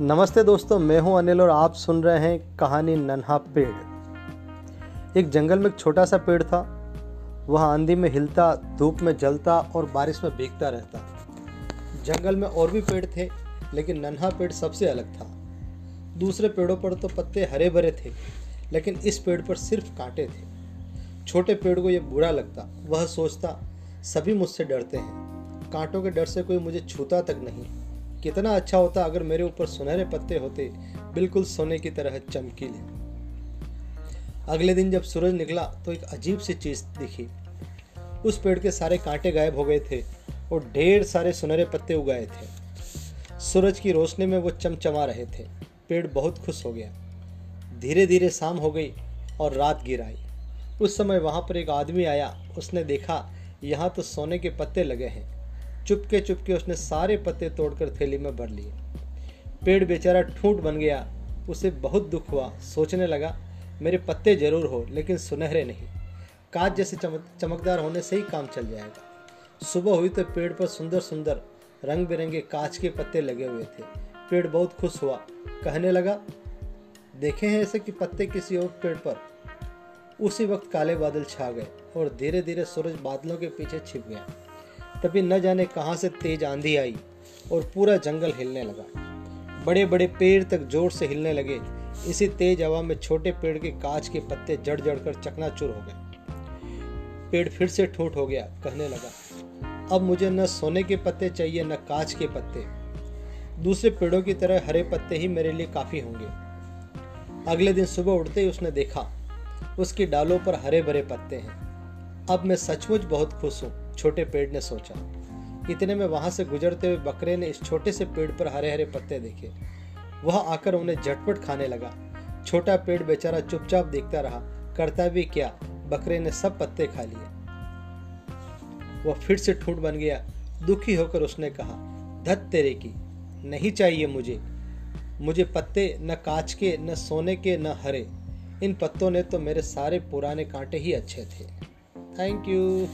नमस्ते दोस्तों, मैं हूँ अनिल और आप सुन रहे हैं कहानी नन्हा पेड़। एक जंगल में एक छोटा सा पेड़ था। वह आंधी में हिलता, धूप में जलता और बारिश में भीगता रहता। जंगल में और भी पेड़ थे, लेकिन नन्हा पेड़ सबसे अलग था। दूसरे पेड़ों पर तो पत्ते हरे भरे थे, लेकिन इस पेड़ पर सिर्फ़ कांटे थे। छोटे पेड़ को यह बुरा लगता, वह सोचता, सभी मुझसे डरते हैं। कांटों के डर से कोई मुझे छूता तक नहीं। कितना अच्छा होता अगर मेरे ऊपर सुनहरे पत्ते होते, बिल्कुल सोने की तरह चमकीले। अगले दिन जब सूरज निकला तो एक अजीब सी चीज़ दिखी। उस पेड़ के सारे कांटे गायब हो गए थे और ढेर सारे सुनहरे पत्ते उगाए थे। सूरज की रोशनी में वो चमचमा रहे थे। पेड़ बहुत खुश हो गया। धीरे धीरे शाम हो गई और रात गिर आई। उस समय वहाँ पर एक आदमी आया। उसने देखा, यहाँ तो सोने के पत्ते लगे हैं। चुपके चुपके उसने सारे पत्ते तोड़कर थैली में भर लिए। पेड़ बेचारा ठूंठ बन गया। उसे बहुत दुख हुआ। सोचने लगा, मेरे पत्ते ज़रूर हो, लेकिन सुनहरे नहीं। कांच जैसे चमक, चमकदार होने से ही काम चल जाएगा। सुबह हुई तो पेड़ पर सुंदर सुंदर रंग बिरंगे कांच के पत्ते लगे हुए थे। पेड़ बहुत खुश हुआ। कहने लगा, देखे हैं ऐसे कि पत्ते किसी और पेड़ पर? उसी वक्त काले बादल छा गए और धीरे धीरे सूरज बादलों के पीछे छिप गया। तभी न जाने कहाँ से तेज आंधी आई और पूरा जंगल हिलने लगा। बड़े बड़े पेड़ तक ज़ोर से हिलने लगे। इसी तेज हवा में छोटे पेड़ के कांच के पत्ते जड़ जड़ कर चकनाचूर हो गए। पेड़ फिर से ठूट हो गया, कहने लगा, अब मुझे न सोने के पत्ते चाहिए, न कांच के पत्ते। दूसरे पेड़ों की तरह हरे पत्ते ही मेरे लिए काफ़ी होंगे। अगले दिन सुबह उठते ही उसने देखा, उसकी डालों पर हरे भरे पत्ते हैं। अब मैं सचमुच बहुत खुश हूँ। छोटे पेड़ ने सोचा। इतने में वहाँ से गुजरते हुए बकरे ने इस छोटे से पेड़ पर हरे हरे पत्ते देखे। वह आकर उन्हें झटपट खाने लगा। छोटा पेड़ बेचारा चुपचाप देखता रहा, करता भी क्या? बकरे ने सब पत्ते खा लिए। वह फिर से ठूट बन गया। दुखी होकर उसने कहा, धत तेरे की। नहीं चाहिए मुझे। मुझे पत्ते न कांच के, न सोने के, न हरे। इन पत्तों ने तो मेरे सारे पुराने कांटे ही अच्छे थे। Thank you